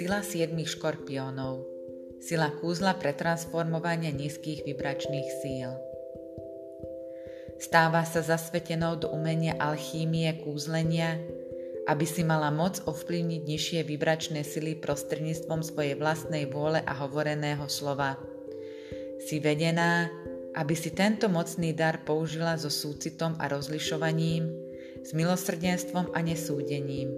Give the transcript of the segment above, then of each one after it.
Sila siedmých škorpiónov Sila kúzla pre transformovanie nízkych vibračných síl Stáva sa zasvetenou do umenia alchímie kúzlenia, aby si mala moc ovplyvniť nižšie vibračné sily prostredníctvom svojej vlastnej vôle a hovoreného slova. Si vedená, aby si tento mocný dar použila so súcitom a rozlišovaním, s milosrdenstvom a nesúdením.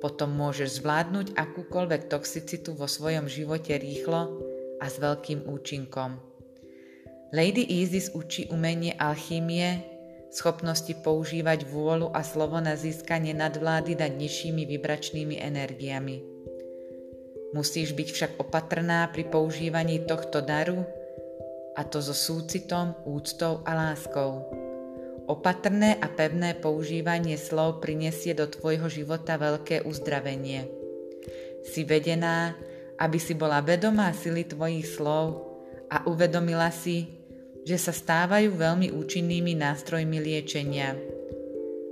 Potom môžeš zvládnuť akúkoľvek toxicitu vo svojom živote rýchlo a s veľkým účinkom. Lady Isis učí umenie alchýmie, schopnosti používať vôľu a slovo na získanie nadvlády nad nižšími vibračnými energiami. Musíš byť však opatrná pri používaní tohto daru, a to so súcitom, úctou a láskou. Opatrné a pevné používanie slov prinesie do tvojho života veľké uzdravenie. Si vedená, aby si bola vedomá sily tvojich slov a uvedomila si, že sa stávajú veľmi účinnými nástrojmi liečenia.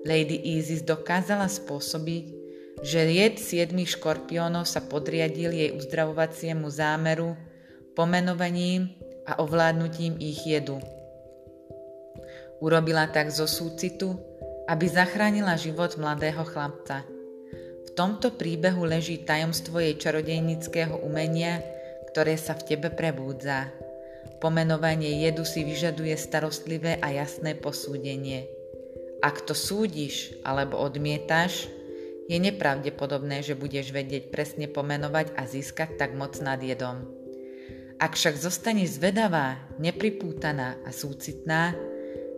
Lady Isis dokázala spôsobiť, že ried siedmých škorpiónov sa podriadil jej uzdravovaciemu zámeru, pomenovaním a ovládnutím ich jedu. Urobila tak zo súcitu, aby zachránila život mladého chlapca. V tomto príbehu leží tajomstvo jej čarodejnického umenia, ktoré sa v tebe prebúdza. Pomenovanie jedu si vyžaduje starostlivé a jasné posúdenie. Ak to súdiš alebo odmietáš, je nepravdepodobné, že budeš vedieť presne pomenovať a získať tak moc nad jedom. Ak však zostaneš zvedavá, nepripútaná a súcitná,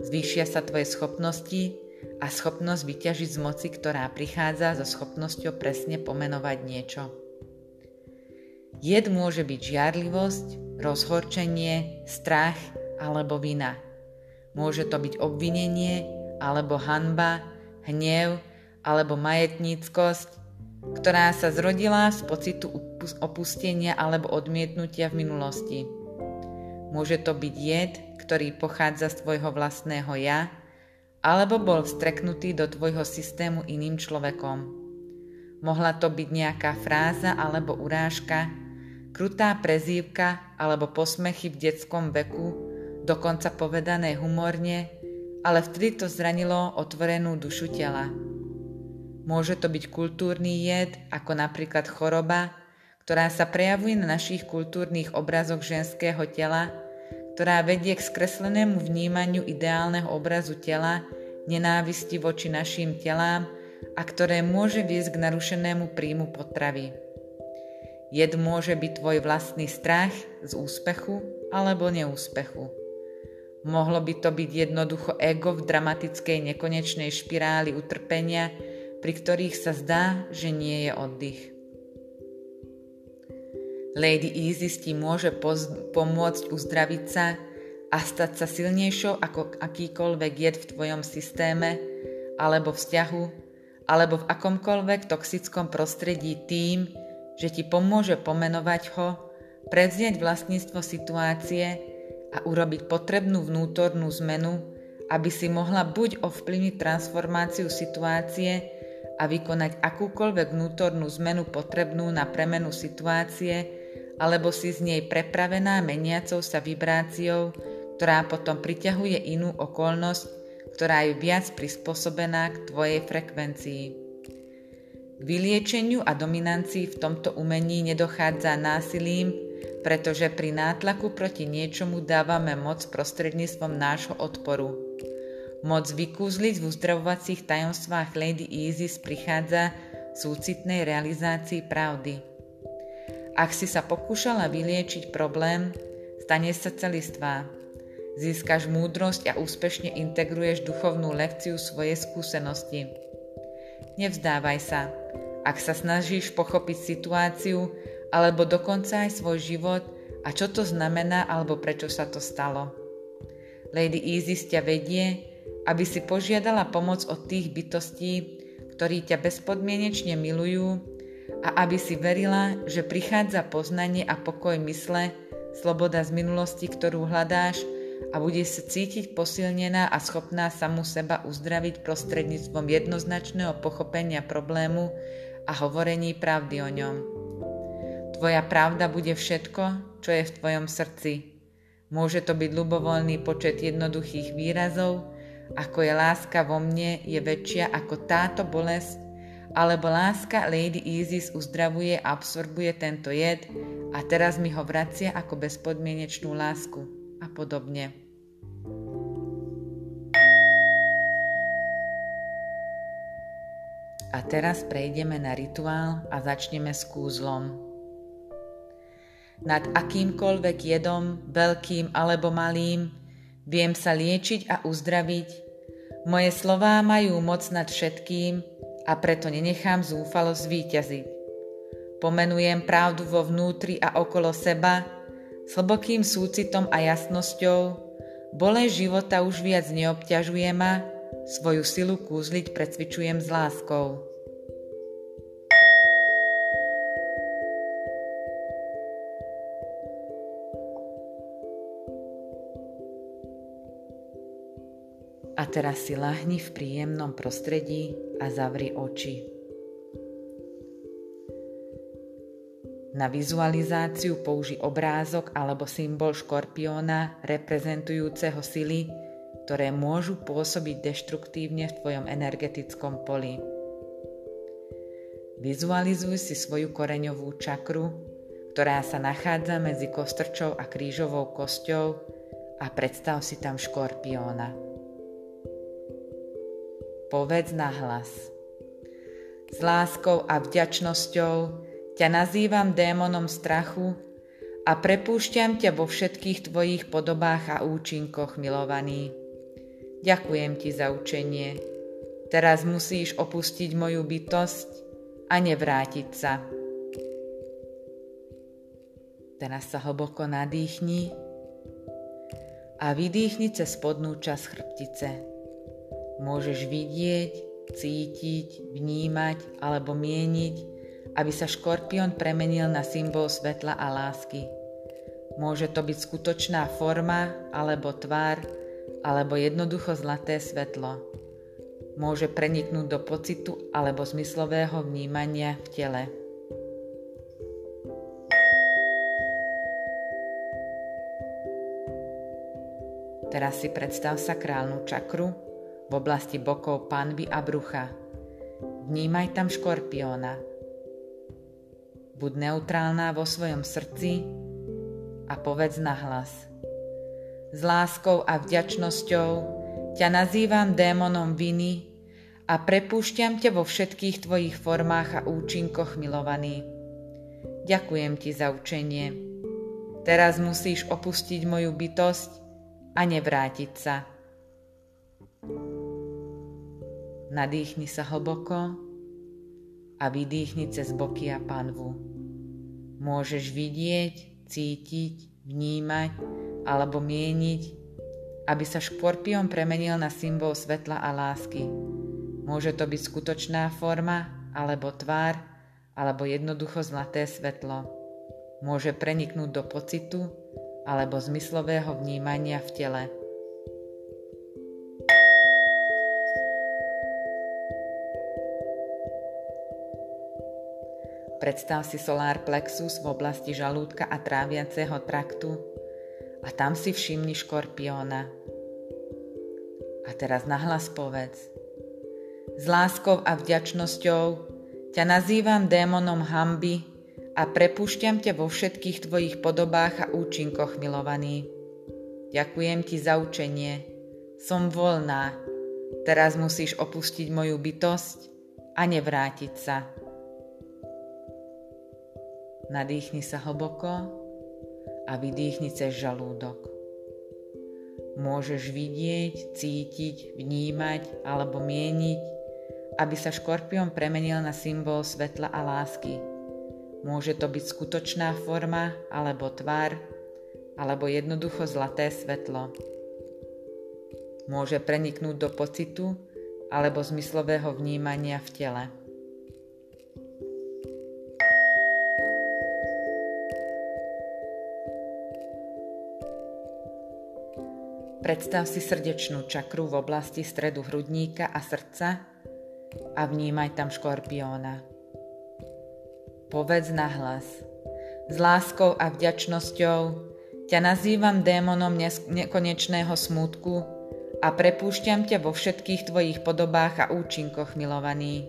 zvýšia sa tvoje schopnosti a schopnosť vyťažiť z moci, ktorá prichádza so schopnosťou presne pomenovať niečo. Jed môže byť žiarlivosť, rozhorčenie, strach alebo vina. Môže to byť obvinenie alebo hanba, hnev alebo majetníckosť, ktorá sa zrodila z pocitu opustenia alebo odmietnutia v minulosti. Môže to byť jed, ktorý pochádza z tvojho vlastného ja, alebo bol vstreknutý do tvojho systému iným človekom. Mohla to byť nejaká fráza alebo urážka, Krutá prezývka alebo posmechy v detskom veku, dokonca povedané humorne, ale vtedy to zranilo otvorenú dušu tela. Môže to byť kultúrny jed, ako napríklad choroba, ktorá sa prejavuje na našich kultúrnych obrazoch ženského tela, ktorá vedie k skreslenému vnímaniu ideálneho obrazu tela, nenávisti voči našim telám a ktoré môže viesť k narušenému príjmu potravy. Jed môže byť tvoj vlastný strach z úspechu alebo neúspechu. Mohlo by to byť jednoducho ego v dramatickej nekonečnej špiráli utrpenia, pri ktorých sa zdá, že nie je oddych. Lady Isis ti môže poz- pomôcť uzdraviť sa a stať sa silnejšou ako akýkoľvek jed v tvojom systéme alebo vzťahu alebo v akomkoľvek toxickom prostredí tým, že ti pomôže pomenovať ho, prevziať vlastníctvo situácie a urobiť potrebnú vnútornú zmenu, aby si mohla buď ovplyvniť transformáciu situácie a vykonať akúkoľvek vnútornú zmenu potrebnú na premenu situácie, alebo si z nej prepravená meniacou sa vibráciou, ktorá potom priťahuje inú okolnosť, ktorá je viac prispôsobená k tvojej frekvencii. K vyliečeniu a dominancii v tomto umení nedochádza násilím, pretože pri nátlaku proti niečomu dávame moc prostredníctvom nášho odporu. Moc vykúzliť v uzdravovacích tajomstvách Lady Isis prichádza v súcitnej realizácii pravdy. Ak si sa pokúšala vyliečiť problém, stane sa celistvá. Získaš múdrosť a úspešne integruješ duchovnú lekciu svojej skúsenosti. Nevzdávaj sa. Ak sa snažíš pochopiť situáciu alebo dokonca aj svoj život a čo to znamená alebo prečo sa to stalo. Lady Isis ťa vedie, aby si požiadala pomoc od tých bytostí, ktorí ťa bezpodmienečne milujú a aby si verila, že prichádza poznanie a pokoj mysle, sloboda z minulosti, ktorú hľadáš a bude sa cítiť posilnená a schopná samu seba uzdraviť prostredníctvom jednoznačného pochopenia problému a hovorení pravdy o ňom. Tvoja pravda bude všetko, čo je v tvojom srdci. Môže to byť ľubovoľný počet jednoduchých výrazov, ako je láska vo mne je väčšia ako táto bolesť, alebo láska Lady Isis uzdravuje a absorbuje tento jed a teraz mi ho vracia ako bezpodmienečnú lásku a podobne. A teraz prejdeme na rituál a začneme s kúzlom. Nad akýmkoľvek jedom, veľkým alebo malým, viem sa liečiť a uzdraviť. Moje slová majú moc nad všetkým a preto nenechám zúfalo zvíťaziť. Pomenujem pravdu vo vnútri a okolo seba s hlbokým súcitom a jasnosťou, bole života už viac neobťažuje ma, svoju silu kúzliť precvičujem s láskou. Teraz si lahni v príjemnom prostredí a zavri oči. Na vizualizáciu použi obrázok alebo symbol škorpióna reprezentujúceho sily, ktoré môžu pôsobiť deštruktívne v tvojom energetickom poli. Vizualizuj si svoju koreňovú čakru, ktorá sa nachádza medzi kostrčou a krížovou kosťou a predstav si tam škorpióna. Povedz nahlas. S láskou a vďačnosťou ťa nazývam démonom strachu a prepúšťam ťa vo všetkých tvojich podobách a účinkoch, milovaný. Ďakujem ti za učenie. Teraz musíš opustiť moju bytosť a nevrátiť sa. Teraz sa hlboko nadýchni a vydýchni cez spodnú časť chrbtice. Môžeš vidieť, cítiť, vnímať alebo mieniť, aby sa škorpión premenil na symbol svetla a lásky. Môže to byť skutočná forma alebo tvár, alebo jednoducho zlaté svetlo. Môže preniknúť do pocitu alebo zmyslového vnímania v tele. Teraz si predstav sa králnu čakru, v oblasti bokov panvy a brucha. Vnímaj tam škorpióna. Buď neutrálna vo svojom srdci a povedz nahlas. S láskou a vďačnosťou ťa nazývam démonom viny a prepúšťam ťa vo všetkých tvojich formách a účinkoch milovaný. Ďakujem ti za učenie. Teraz musíš opustiť moju bytosť a nevrátiť sa. Nadýchni sa hlboko a vydýchni cez boky a panvu. Môžeš vidieť, cítiť, vnímať alebo mieniť, aby sa škorpión premenil na symbol svetla a lásky. Môže to byť skutočná forma alebo tvár, alebo jednoducho zlaté svetlo. Môže preniknúť do pocitu alebo zmyslového vnímania v tele. Predstav si solár plexus v oblasti žalúdka a tráviaceho traktu a tam si všimni škorpióna. A teraz nahlas povedz. S láskou a vďačnosťou ťa nazývam démonom hamby a prepúšťam ťa vo všetkých tvojich podobách a účinkoch, milovaný. Ďakujem ti za učenie. Som voľná. Teraz musíš opustiť moju bytosť a nevrátiť sa. Nadýchni sa hlboko a vydýchni cez žalúdok. Môžeš vidieť, cítiť, vnímať alebo mieniť, aby sa škorpión premenil na symbol svetla a lásky. Môže to byť skutočná forma alebo tvár, alebo jednoducho zlaté svetlo. Môže preniknúť do pocitu alebo zmyslového vnímania v tele. Predstav si srdečnú čakru v oblasti stredu hrudníka a srdca a vnímaj tam škorpióna. Povedz nahlas. S láskou a vďačnosťou ťa nazývam démonom nekonečného smútku a prepúšťam ťa vo všetkých tvojich podobách a účinkoch, milovaný.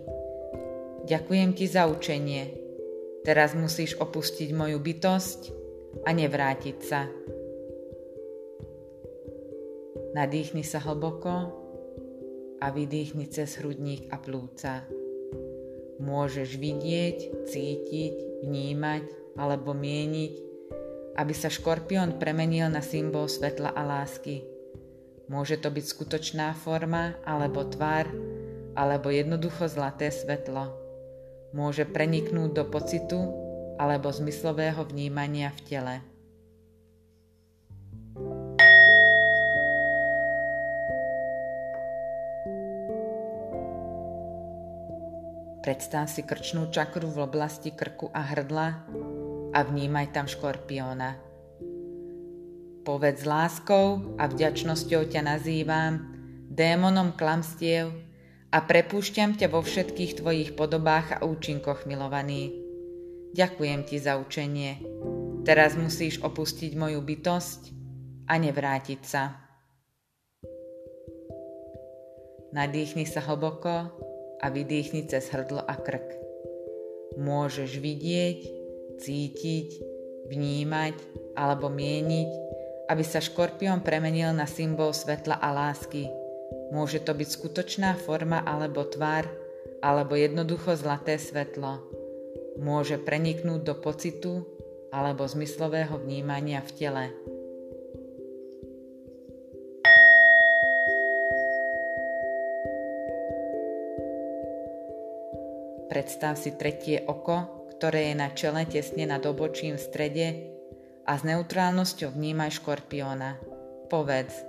Ďakujem ti za učenie. Teraz musíš opustiť moju bytosť a nevrátiť sa. Nadýchni sa hlboko a vydýchni cez hrudník a plúca. Môžeš vidieť, cítiť, vnímať alebo mieniť, aby sa škorpión premenil na symbol svetla a lásky. Môže to byť skutočná forma alebo tvar, alebo jednoducho zlaté svetlo. Môže preniknúť do pocitu alebo zmyslového vnímania v tele. Predstav si krčnú čakru v oblasti krku a hrdla a vnímaj tam škorpióna. Povedz láskou a vďačnosťou ťa nazývam, démonom klamstiev a prepúšťam ťa vo všetkých tvojich podobách a účinkoch, milovaný. Ďakujem ti za učenie. Teraz musíš opustiť moju bytosť a nevrátiť sa. Nadýchni sa hlboko a vydýchni cez hrdlo a krk. Môžeš vidieť, cítiť, vnímať alebo mieniť, aby sa škorpión premenil na symbol svetla a lásky. Môže to byť skutočná forma alebo tvár, alebo jednoducho zlaté svetlo. Môže preniknúť do pocitu alebo zmyslového vnímania v tele. Predstav si tretie oko, ktoré je na čele tesne nad obočím v strede a s neutrálnosťou vnímaj škorpióna. Povedz,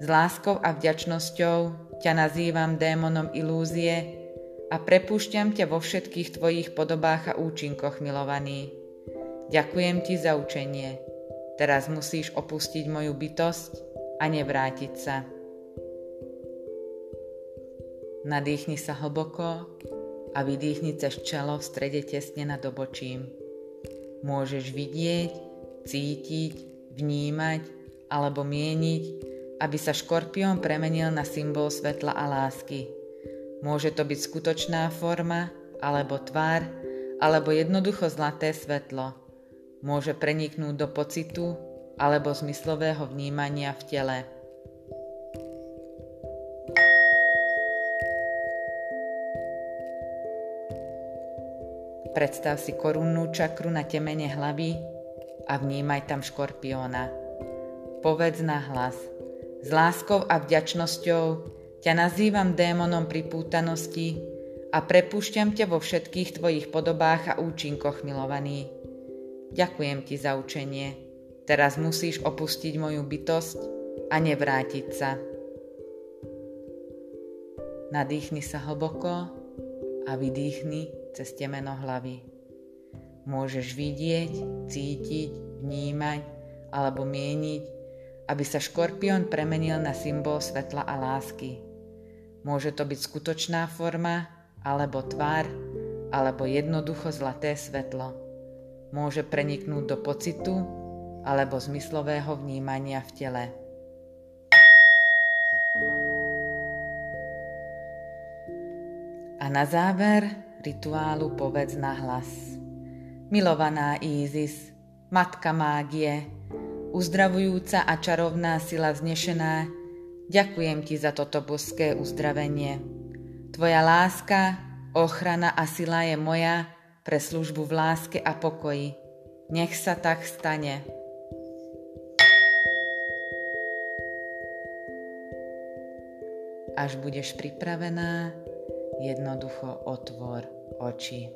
s láskou a vďačnosťou ťa nazývam démonom ilúzie a prepúšťam ťa vo všetkých tvojich podobách a účinkoch, milovaný. Ďakujem ti za učenie. Teraz musíš opustiť moju bytosť a nevrátiť sa. Nadýchni sa hlboko a vydýchni cez čelo v strede tesne nad obočím. Môžeš vidieť, cítiť, vnímať alebo mieniť, aby sa škorpión premenil na symbol svetla a lásky. Môže to byť skutočná forma, alebo tvár, alebo jednoducho zlaté svetlo. Môže preniknúť do pocitu alebo zmyslového vnímania v tele. Predstav si korunnú čakru na temene hlavy a vnímaj tam škorpióna. Povedz na hlas. S láskou a vďačnosťou ťa nazývam démonom pripútanosti a prepúšťam ťa vo všetkých tvojich podobách a účinkoch, milovaný. Ďakujem ti za učenie. Teraz musíš opustiť moju bytosť a nevrátiť sa. Nadýchni sa hlboko a vydýchni cez temeno hlavy. Môžeš vidieť, cítiť, vnímať alebo mieniť, aby sa škorpión premenil na symbol svetla a lásky. Môže to byť skutočná forma, alebo tvár, alebo jednoducho zlaté svetlo. Môže preniknúť do pocitu alebo zmyslového vnímania v tele. A na záver rituálu povedz na hlas. Milovaná Ízis, matka mágie, uzdravujúca a čarovná sila vznešená, ďakujem ti za toto boské uzdravenie. Tvoja láska, ochrana a sila je moja pre službu v láske a pokoji. Nech sa tak stane. Až budeš pripravená, jednoducho otvor oči.